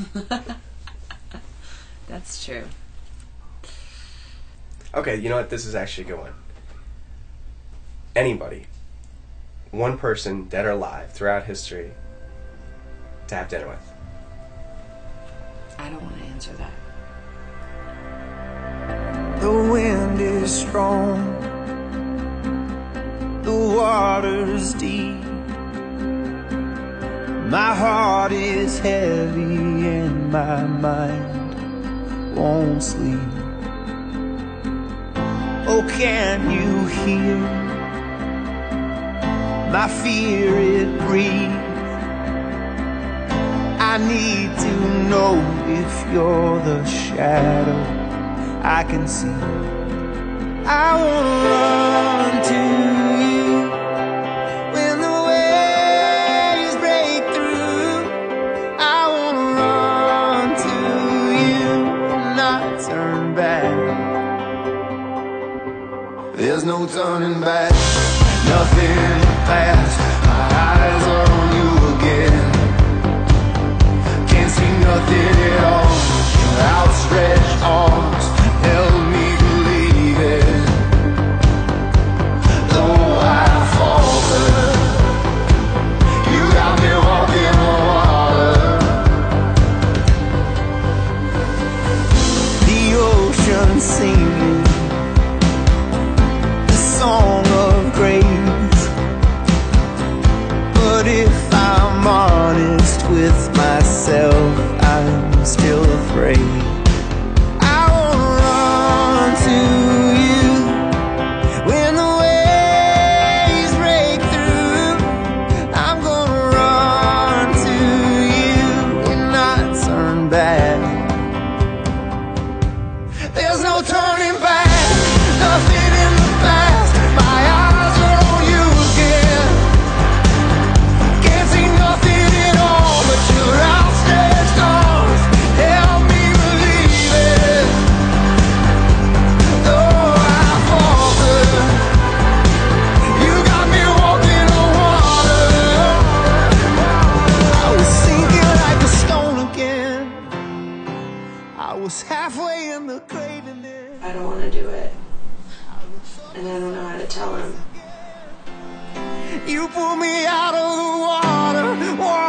That's true. Okay, you know what? This is actually a good one. Anybody, one person, dead or alive, throughout history, to have dinner with. I don't want to answer that. The wind is strong, the water's deep. My heart is heavy and my mind won't sleep. Oh, can you hear my fear it breathes? I need to know if you're the shadow I can see. I wanna run to There's no turning back, nothing past. My eyes are it. Um, and I don't know how to tell him. You pull me out of the water.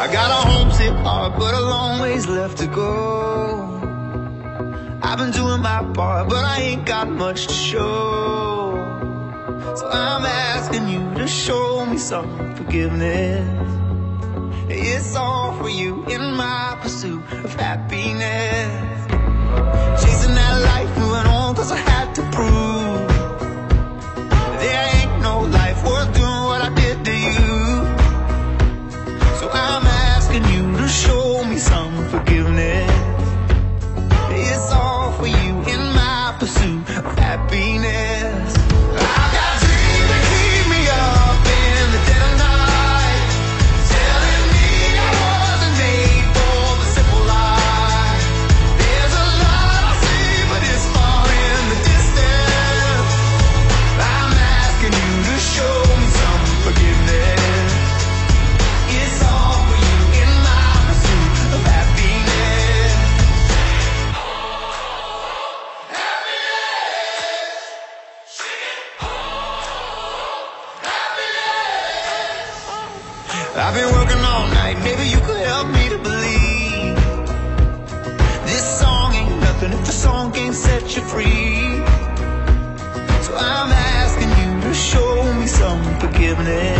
I got a homesick heart, but a long ways left to go. I've been doing my part, but I ain't got much to show. So I'm asking you to show me some forgiveness. It's all for you in my pursuit of happiness. Chasing that life, moving on, cause I had to prove. I've been working all night, maybe you could help me to believe This song ain't nothing if the song can't set you free. So I'm asking you to show me some forgiveness.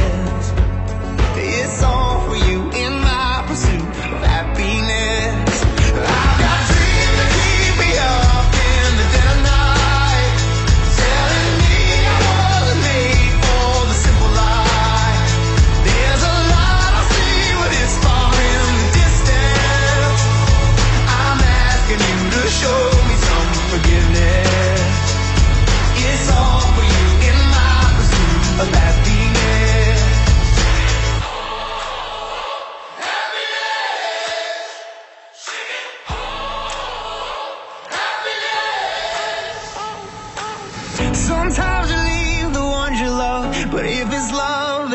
Sometimes you leave the ones you love, but if it's love,